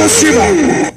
Impossível!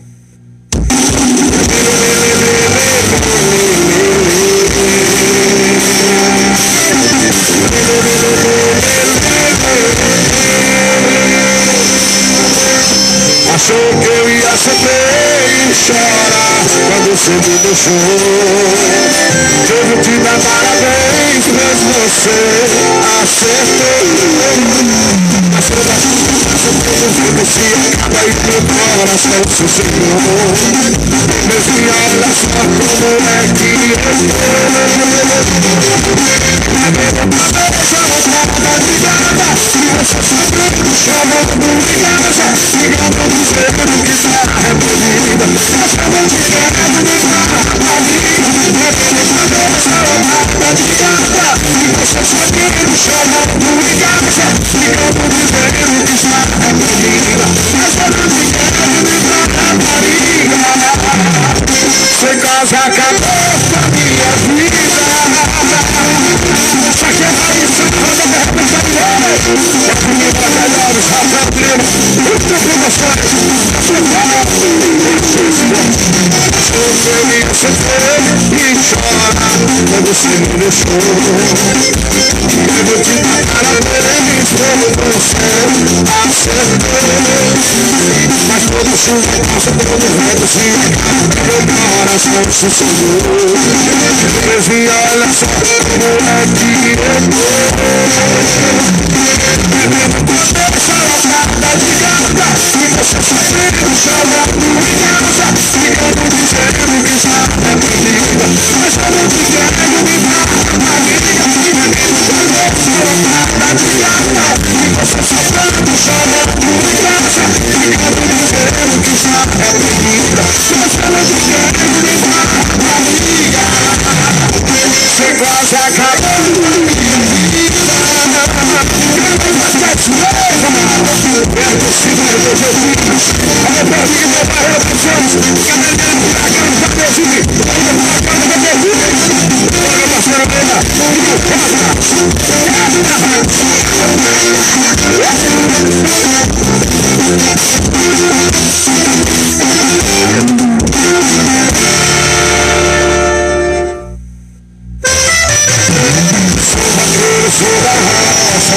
Sim, senhor.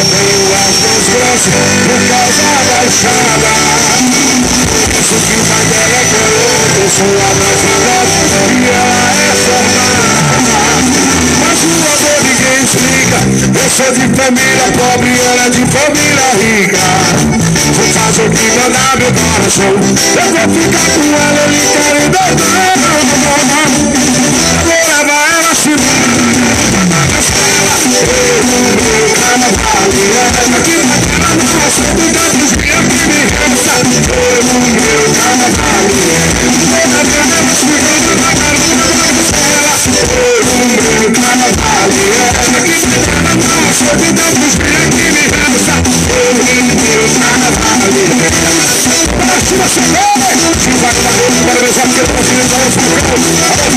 odeio as mãos desgraças por causa da enxada Penso que o pai dela é coroa, eu Sua voz mais velhote e ela é formada Mas o amor ninguém explica, eu sou de família pobre e ela é de família rica Vou fazer o que mandar meu coração, eu vou ficar com ela, ele quer mais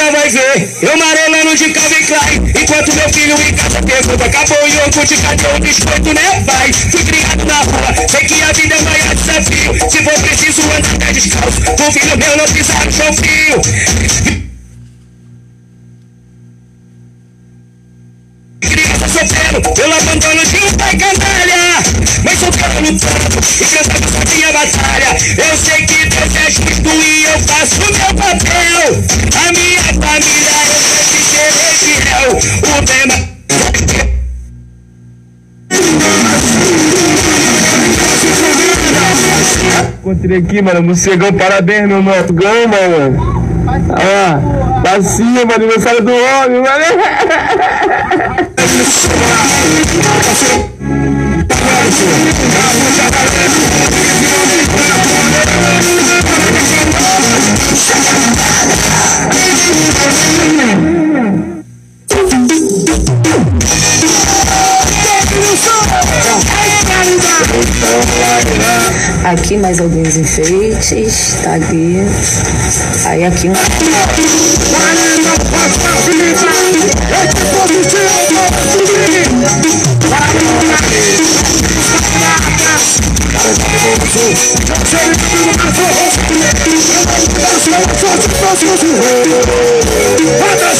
nunca vai ver. Eu marolando de Calvin Klein, enquanto meu filho em casa pergunta: acabou o de cadê o biscoito, né? Vai, fui criado na rua, sei que a vida é a maior desafio. Se for preciso, andar até descalço, pro filho meu não pisar no chão frio. solteiro, pelo abandono de um pai canalha. Mas sou solteiro lutando, cantando só minha batalha. Eu sei que Deus é justo e eu faço Pedro aqui, mano. Mocegão, parabéns, meu nosso gama, mano. Ah, pra cima, aniversário do homem, mano. Yeah. Aqui mais alguns enfeites, tá aqui. Aí aqui um. Vai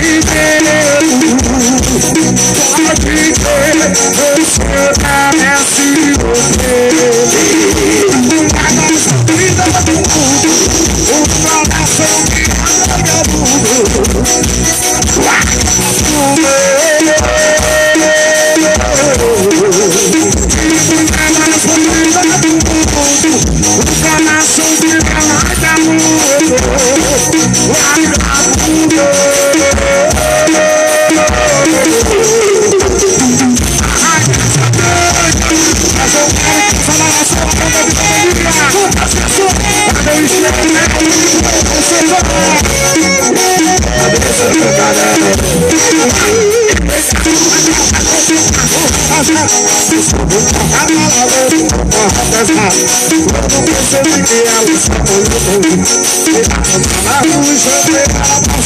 Baby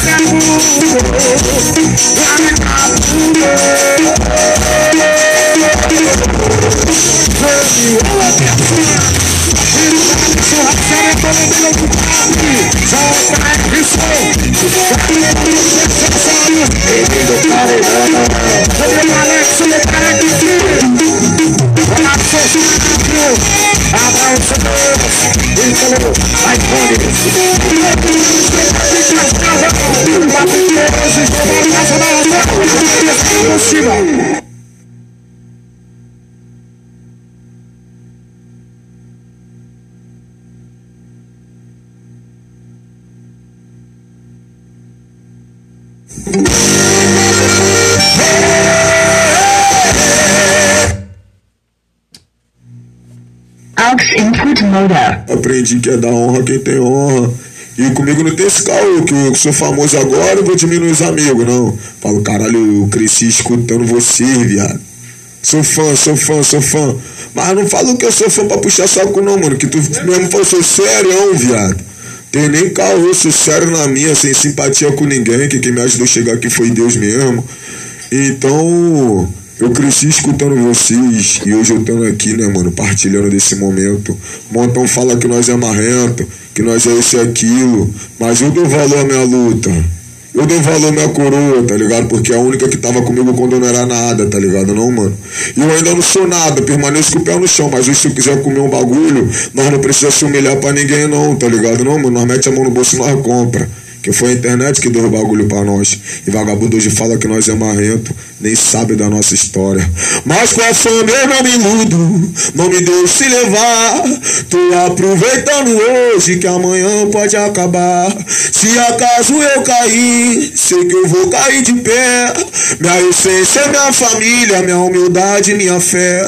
Thank you. Input mode. Aprendi que é da honra quem tem honra. E comigo não tem esse caô, que eu sou famoso agora, eu vou diminuir os amigos, não. Falo, caralho, eu cresci escutando você, viado. Sou fã, sou fã, sou fã. Mas não falo que eu sou fã pra puxar saco, não, mano. Que tu mesmo falou, sou sério, viado. Tem nem caô, sou sério na minha, sem simpatia com ninguém, que quem me ajudou a chegar aqui foi Deus mesmo. Então, eu cresci escutando vocês e hoje eu tô aqui, né, mano, partilhando desse momento. Montão fala que nós é marrento, que nós é esse e aquilo, mas eu dou valor à minha luta. Eu dou valor à minha coroa, tá ligado? Porque é a única que tava comigo quando eu não era nada, tá ligado? Não, mano. E eu ainda não sou nada, permaneço com o pé no chão, mas hoje se eu quiser comer um bagulho, nós não precisamos se humilhar pra ninguém, não, tá ligado? Não, mano, nós mete a mão no bolso e nós compra. Que foi a internet que deu o bagulho pra nós. E vagabundo hoje fala que nós é marrento, nem sabe da nossa história. Mas com a fama eu não me iludo, não me deixe levar. Tô aproveitando hoje que amanhã pode acabar. Se acaso eu cair, sei que eu vou cair de pé. Minha essência é minha família, minha humildade, minha fé.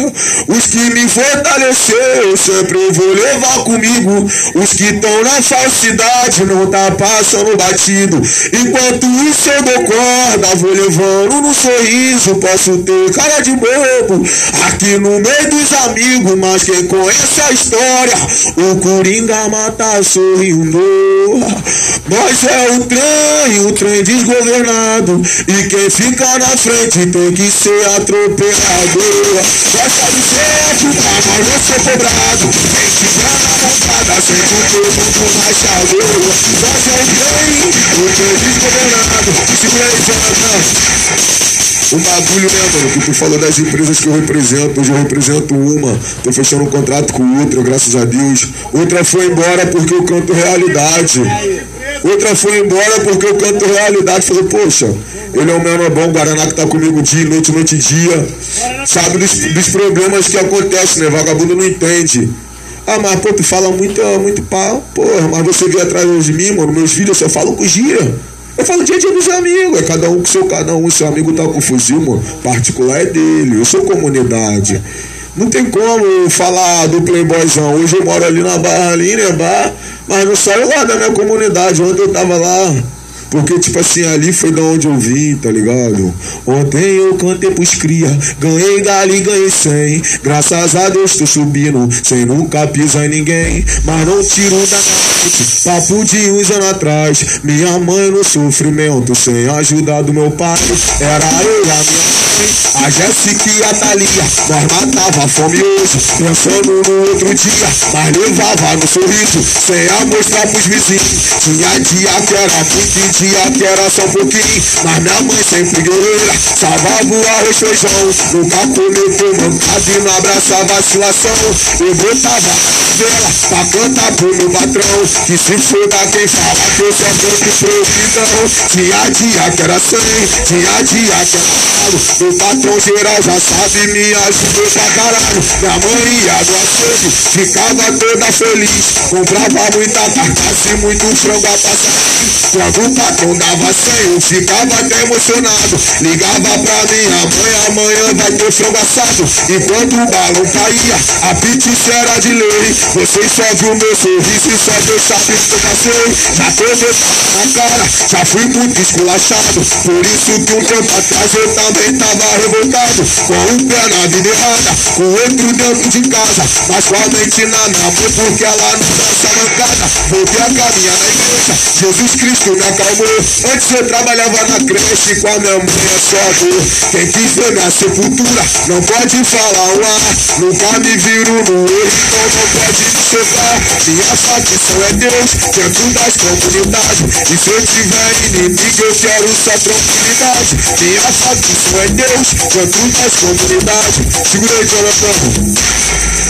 Os que me fortalecer, eu sempre vou levar comigo. Os que estão na falsidade, não tá passando batido. Enquanto isso eu dou corda, vou levando no sorriso. Posso ter cara de bobo aqui no meio dos amigos, mas quem conhece a história, o Coringa mata sorrindo. Nós é o trem, o trem desgovernado. E quem fica na frente tem que ser atropelado. Gosta de certo, mas não ser cobrado. Quem tiver na bancada, sempre todo mundo mais chaveiro. Nós é o trem, o trem desgovernado. Segura aí, Jonathan. O bagulho, né, mano, que tu falou das empresas que eu represento. Hoje eu represento uma, tô fechando um contrato com outra, graças a Deus. Outra foi embora porque eu canto realidade. Outra foi embora porque eu canto realidade. Falei, poxa, ele é o meu bom Guaraná que tá comigo dia, noite, noite e dia. Sabe dos, dos problemas que acontecem, né? Vagabundo não entende. Ah, mas pô, tu fala muito, muito pau, porra, mas você veio atrás de mim, mano. Meus filhos, só falo com gira. Eu falo dia a dia dos amigos, é cada um com seu cada um, seu amigo tá com fuzil, mano. Particular é dele, eu sou comunidade. Não tem como falar do playboyzão. Hoje eu moro ali na barra ali, né, bar, mas não saio lá da minha comunidade. Ontem eu tava lá, porque, tipo assim, ali foi da onde eu vim, tá ligado? Ontem eu cantei pros cria, ganhei e ganhei cem. Graças a Deus tô subindo, sem nunca pisar em ninguém. Mas não tiro da mente, papo de uns anos atrás. Minha mãe no sofrimento, sem a ajuda do meu pai. Era eu a minha a Jéssica e a Thalia. Nós matava fome hoje, pensando no outro dia. Mas levava no sorriso, sem a mostrar pros vizinhos. Tinha dia que era muito dia que era só um pouquinho, mas minha mãe sempre guerreira, salvava o arroz feijão, nunca cometeu mancada e não abraçava vacilação, eu botava vela pra cantar pro meu patrão, que se foda quem fala que eu só canto providão, tinha dia que era sangue, tinha dia que era malo, meu patrão geral já sabe, me ajudou pra caralho, minha mãe ia do açougue, ficava toda feliz, comprava muita carcaça e muito frango a passar, quando o patrão dava cem, eu ficava até emocionado. Ligava pra minha mãe, amanhã vai ter frango assado. Enquanto o balão caía, a pizza era de lei. Vocês só viu meu sorriso e só eu passei. Já tô na cara, já fui muito esculachado. Por isso que um tempo atrás eu também tava revoltado. Com um pé na vida errada, com outro dentro de casa. Mas com a mente na mãe, porque ela não dança mancada. Voltei a caminhar na igreja, Jesus Cristo me acalmou. Antes eu trabalhava na creche com a minha mãe, é só dor. Quem quis ver minha sepultura não pode falar um ar. Nunca me viram no erro, então não pode me tocar. Minha facção é Deus, dentro das comunidades. E se eu tiver inimigo, eu quero só tranquilidade. Minha facção é Deus, dentro das comunidades. Segura aí, Jonathan.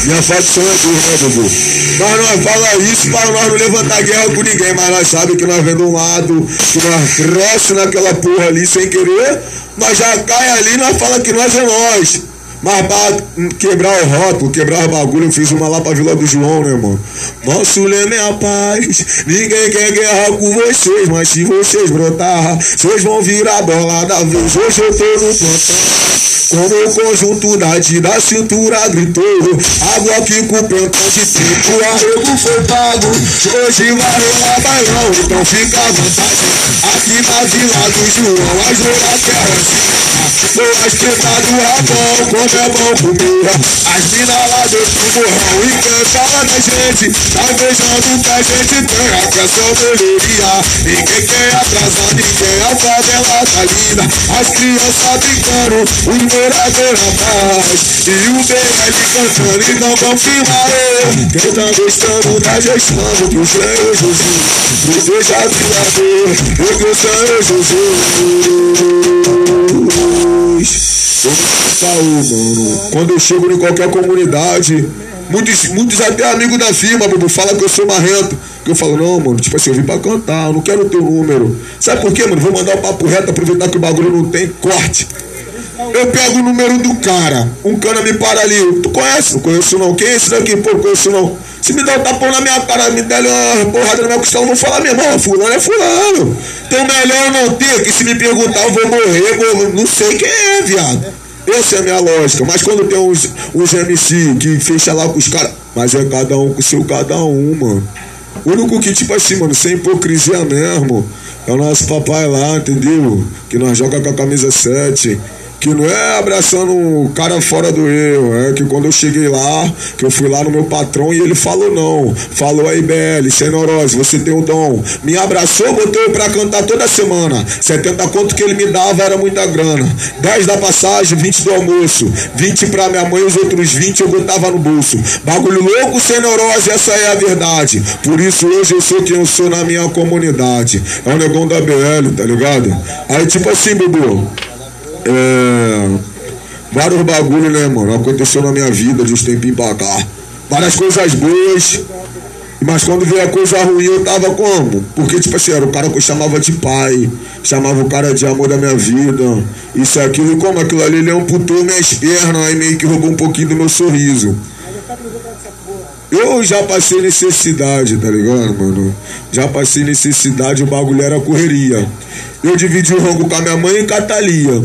Minha facção é Deus, né, Dudu? Mas nós fala isso para nós não levantar guerra com ninguém, mas nós sabemos que nós vem de um lado, que nós cresce naquela porra ali sem querer, nós já cai ali e nós fala que nós é nós. Mas pra quebrar o rótulo, quebrar o bagulho, eu fiz uma lá pra Vila do João, né, mano? Nosso lema é a paz. Ninguém quer guerra com vocês, mas se vocês brotar, vocês vão virar bola da vez. Hoje eu tô no plantão. Como o conjunto da da cintura gritou Água aqui com o pentão de tempo O arrego foi pago Hoje vai rolar bailão Então fica à vontade Aqui na Vila do João As louras querem Louras preta do rabão É bom comer As mina lá dentro do morrão E quem fala da gente. Tá beijando que a gente tem A canção melhoria Ninguém quer atrasar ninguém A favela tá linda As crianças brincando Os morador rapaz E o BL cantando e não confirma eu. Quem tá gostando da gestão Que o Senhor Jesus. Proteja a vida dele E que o Senhor Jesus mano. Quando eu chego em qualquer comunidade, muitos, muitos até amigos da firma, Bubu, falam que eu sou marrento. Que eu falo, não, mano, tipo assim, eu vim pra cantar, eu não quero o teu número. Sabe por quê, mano? Vou mandar o papo reto, aproveitar que o bagulho não tem corte. Eu pego o número do cara, um cana me para ali. Tu conhece? Não conheço não. Quem é esse daqui? Pô, conheço não. Se me dá um tapão na minha cara, me der uma porrada na minha costela, eu vou falar, meu irmão, fulano é fulano. Então melhor não ter, que se me perguntar eu vou morrer, vou, não sei quem é, viado. Essa é a minha lógica. Mas quando tem uns, uns MC que fecha lá com os caras, mas é cada um com seu cada um, mano. O único que, tipo assim, mano, sem hipocrisia mesmo, é o nosso papai lá, entendeu? Que nós joga com a camisa 7 que não é abraçando o cara fora do eu, é que quando eu cheguei lá, que eu fui lá no meu patrão e ele falou não, falou aí BL, sem neurose, você tem o dom, me abraçou, botou eu pra cantar toda semana, 70 conto que ele me dava era muita grana, 10 da passagem, 20 do almoço, 20 pra minha mãe, os outros 20 eu botava no bolso, bagulho louco, sem neurose, essa é a verdade, por isso hoje eu sou quem eu sou na minha comunidade, é o negão da BL, tá ligado? Aí tipo assim, Bubu, é, vários bagulho, né, mano? Aconteceu na minha vida de uns tempinhos pra cá. Várias coisas boas. Mas quando veio a coisa ruim, eu tava como? Porque, tipo assim, era o cara que eu chamava de pai, chamava o cara de amor da minha vida, isso e aquilo, e como aquilo ali, ele amputou minhas pernas e meio que roubou um pouquinho do meu sorriso. Eu já passei necessidade, tá ligado, mano? Já passei necessidade, o bagulho era correria. Eu dividi o rango com a minha mãe e com a Thalia.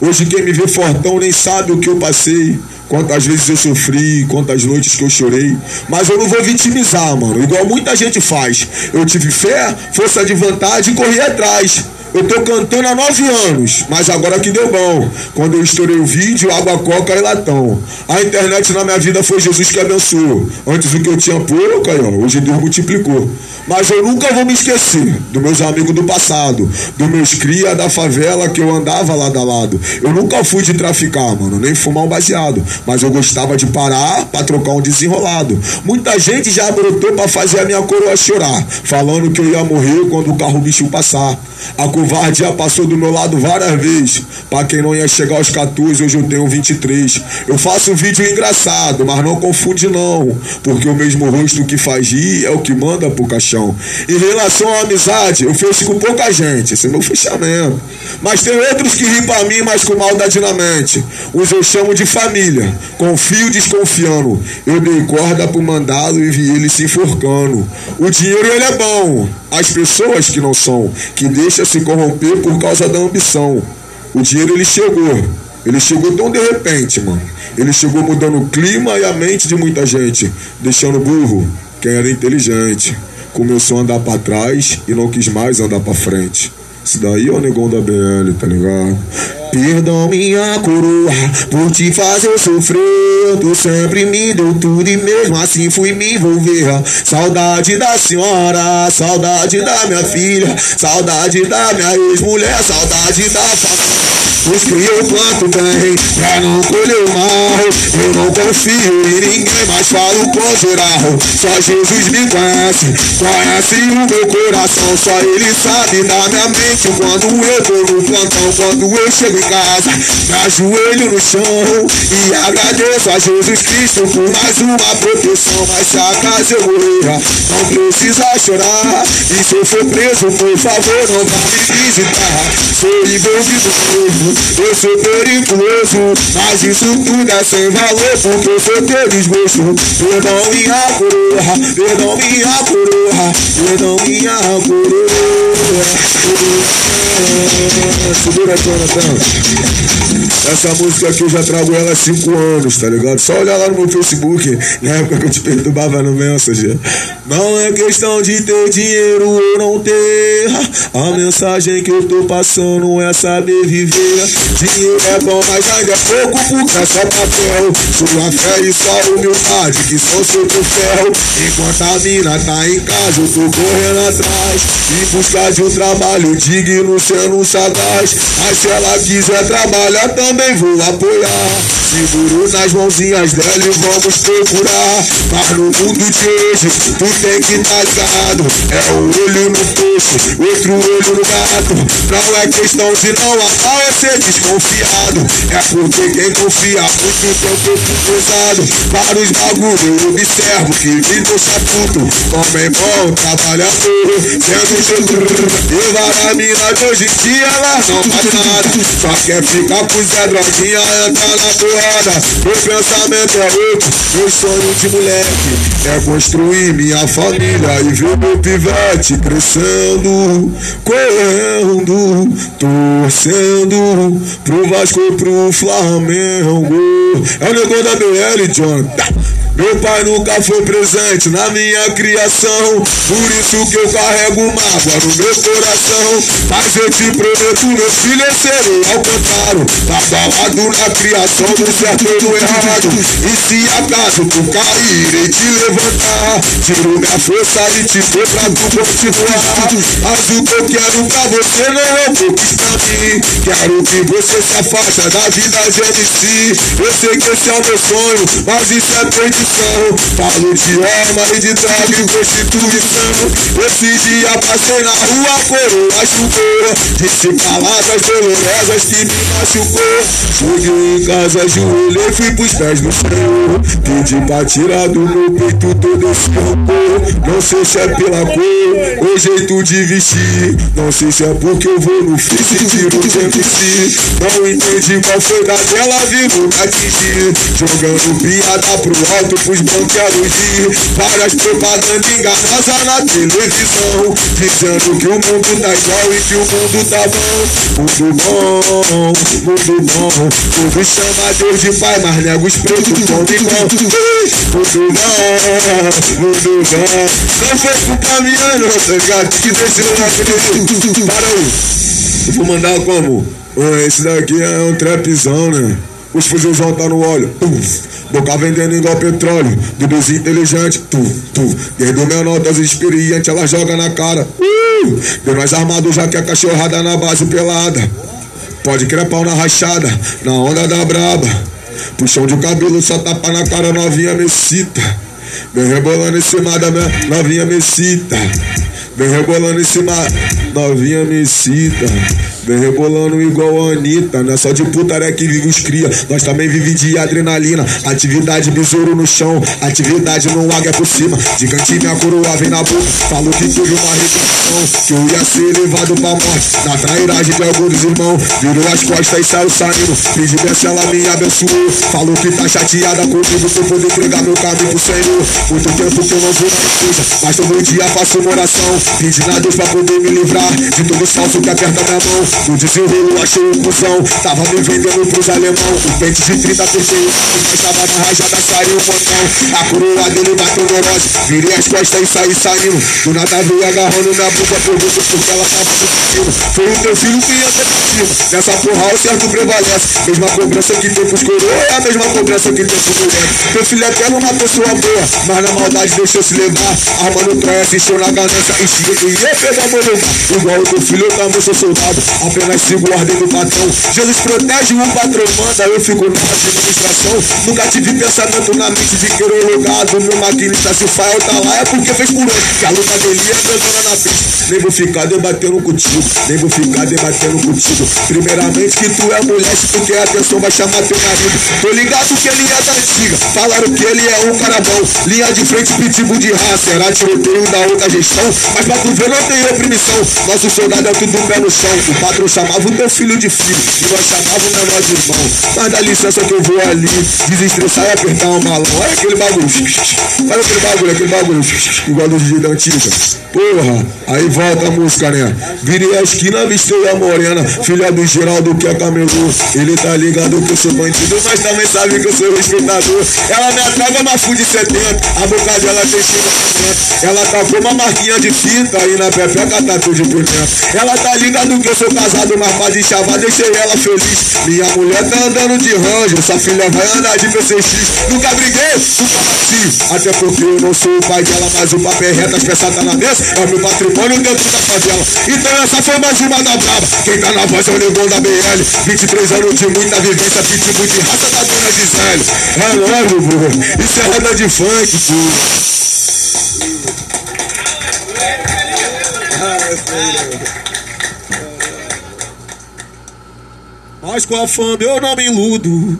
Hoje quem me vê fortão nem sabe o que eu passei, quantas vezes eu sofri, quantas noites que eu chorei. Mas eu não vou vitimizar, mano, igual muita gente faz. Eu tive fé, força de vontade e corri atrás. Eu tô cantando há nove anos, mas agora que deu bom. Quando eu estourei o vídeo, água, coca e latão. A internet na minha vida foi Jesus que abençoou. Antes o que eu tinha pouco, ó, hoje Deus multiplicou. Mas eu nunca vou me esquecer dos meus amigos do passado, dos meus cria da favela que eu andava lado a lado. Eu nunca fui de traficar, mano, nem fumar um baseado. Mas eu gostava de parar pra trocar um desenrolado. Muita gente já brotou pra fazer a minha coroa chorar, falando que eu ia morrer quando o carro bicho passar. A covardia passou do meu lado várias vezes. Pra quem não ia chegar aos 14, hoje eu tenho 23. Eu faço vídeo engraçado, mas não confunde não. Porque o mesmo rosto que faz rir é o que manda pro caixão. Em relação à amizade, eu fecho com pouca gente. Esse é meu fechamento. Mas tem outros que riem pra mim, mas com maldade na mente. Uns eu chamo de família. Confio desconfiando. Eu dei corda pro mandá-lo e vi ele se enforcando. O dinheiro ele é bom. As pessoas que não são, que deixa se corromper por causa da ambição. O dinheiro ele chegou. Ele chegou tão de repente, mano. Ele chegou mudando o clima e a mente de muita gente, deixando burro quem era inteligente. Começou a andar para trás e não quis mais andar para frente. Isso daí é o negão da BL, tá ligado? Perdão, minha coroa, por te fazer sofrer. Tu sempre me deu tudo e mesmo assim fui me envolver. Saudade da senhora, saudade da minha filha, saudade da minha ex-mulher, saudade da família. Os que eu planto bem, pra não colher o mal. Eu não confio em ninguém, mas falo com geral. Só Jesus me conhece, conhece o meu coração. Só Ele sabe da minha mente quando eu tô no plantão, quando eu chego em casa. Me ajoelho no chão e agradeço a Jesus Cristo por mais uma proteção. Mas se acaso eu morrer, não precisa chorar. E se eu for preso, por favor, não vá me visitar. Sou envolvido mesmo, eu sou perigoso. Mas isso tudo é sem valor, porque eu sou teu desgosto. Perdão, minha coroa, perdão, minha coroa, perdão, minha coroa. Segura aqui, Jonathan. Essa música aqui eu já trago ela há 5 anos, tá ligado? Só olhar lá no meu Facebook, na época que eu te perturbava no Messenger. Não é questão de ter dinheiro ou não ter. A mensagem que eu tô passando é saber viver. Dinheiro é bom, mas ainda é pouco porque é só papel. Sua fé e sua humildade que são seu troféu. Enquanto a mina tá em casa, eu tô correndo atrás. Em busca de um trabalho digno, sendo sagaz. Mas se ela quiser trabalhar, também vou apoiar. Seguro nas mãozinhas dela e vamos procurar. Mas no mundo de hoje, tu tem que tá ligado. É um olho no poço, outro olho no gato. Não é questão de não amar, é ser desconfiado. É porque quem confia muito tem o corpo pesado. Vários bagulho eu observo que me deixa puto. Homem bom, trabalhador, sendo Jesus. E várias minas hoje em elas não fazem nada. Só quer ficar com Zé Droguinha, entrar na porrada. Meu pensamento é outro, meu sonho de moleque é construir minha família e ver meu pivete crescendo, correndo, torcendo pro Vasco pro Flamengo. É o negócio da BL, John. Meu pai nunca foi presente na minha criação. Por isso que eu carrego mágoa no meu coração. Mas eu te prometo, meu filho, eu serei ao contrário. Tá balado na criação do certo e do errado. E se acaso tu cair, irei te levantar. Tiro minha força e te dou pra tu continuar. Mas o que eu quero pra você não é o que pra mim. Quero que você se afaste da vida de MC. Eu sei que esse é o meu sonho, mas isso é perdição. Falo de arma e de droga e prostituição. Esse dia passei na rua, coroa chupou. Disse palavras dolorosas que me machucou. Fui em casa, ajoelhei, fui pros pés do Senhor. Pedi pra tirar do meu peito todo esse rancor. Não sei se é pela cor ou jeito de vestir. Não sei se é porque eu vou no Face e tiro os MC. Não entendi qual foi da dela, vivo me atingir. Jogando piada pro alto pros banqueiros de várias propagandas enganosas na televisão. Dizendo que o mundo tá igual e que o mundo tá bom. Mundo bom, mundo bom. Tudo chama Deus de pai, mas nega os pretos comem igual. Mundo bom, mundo bom. Não foi culpa minha não, tá ligado? Que desceu na frente. Para aí. Eu vou mandar como? Esse daqui é um trapzão, né? Os fuzilzão tá no óleo. Tum. Boca vendendo igual petróleo. Bebezinho inteligente. Tu, tu. Desde o menor das experientes, ela joga na cara. Uh! Deu nós armado já que a cachorrada na base pelada. Pode crepar na rachada, na onda da braba. Puxão de cabelo, só tapa na cara, novinha mecita. Vem rebolando em cima da minha novinha mecita. Vem rebolando em cima, novinha mecita. Vem rebolando igual a Anitta. Não é só de putaria que vive os cria. Nós também vive de adrenalina. Atividade besouro no chão. Atividade no águia por cima. Gigante minha coroa vem na boca. Falou que teve uma redenção. Que eu ia ser levado pra morte. Na trairagem de algum dos irmãos. Virou as costas e saiu saindo. Pedi benção, ela me abençoou. Falou que tá chateada comigo. Pra eu poder entregar meu caminho pro Senhor. Muito tempo que eu não vou na igreja. Mas todo dia faço uma oração. Pedindo a Deus pra poder me livrar. De todo salto que aperta minha mão. No desenrolo achei um cuzão Tava me vendendo pros alemão. O pente de 30 terceiro Mas tava na rajada, saiu o montão. A coroa dele bateu neurose Virei as costas e saí saindo Do nada veio agarrando minha boca Pergunto porque ela tava pedindo Foi o teu filho que ia ser partido Nessa porra o certo prevalece. Mesma cobrança que tem pros coroa É a mesma cobrança que tem pros moleques Teu filho é pelo uma pessoa boa. Mas na maldade deixou se levar. Armando troia, se encheu na ganância. Enchia e ia pegar meu lugar Igual o teu filho eu também sou soldado apenas sigo a ordem do patrão. Jesus protege o patrão, manda, eu fico na administração. Nunca tive pensamento na mente de querer o lugar meu maquinista. Se o Fael tá lá é porque fez por onde. Que a luta dele é pesona na pista. Nem vou ficar debatendo contigo, nem vou ficar debatendo contigo. Primeiramente que tu é mulher, se tu quer atenção, vai chamar teu marido. Tô ligado que ele é da antiga, falaram que ele é um cara bom. Linha de frente, pitbull de raça, era tiroteio da outra gestão. Mas pra tu ver, não tem oprimição. Nosso soldado é tudo pé no chão. Patrão chamava o teu filho de filho e nós chamava o menor de irmão. Mas dá licença que eu vou ali, desestressar e apertar um malão. Olha aquele bagulho. Olha aquele bagulho, aquele bagulho. Igual do DJ da antiga. Porra, aí volta a música, né? Virei a esquina, vistei a morena, filha do Geraldo que é camelô. Ele tá ligado que eu sou bandido, mas também sabe que eu sou respeitador. Ela me atrava uma FU de 70, a boca dela tem chega Ela tá com uma marquinha de fita e na pepeca tá tudo por dentro. Ela tá ligado que eu sou casado, mas de chavar deixei ela feliz. Minha mulher tá andando de range, sua filha vai andar de PCX. Nunca briguei, nunca bati. Até porque eu não sou o pai dela, mas o papo é reto, as peças tá na mesa. É o meu patrimônio dentro da favela. Então essa foi mais uma da braba. Quem tá na voz é o negão da BL. 23 anos de muita vivência, pitbull de raça da dona Gisele. É logo, bro. Isso é roda de funk, pô. Mas com a fama eu não me iludo.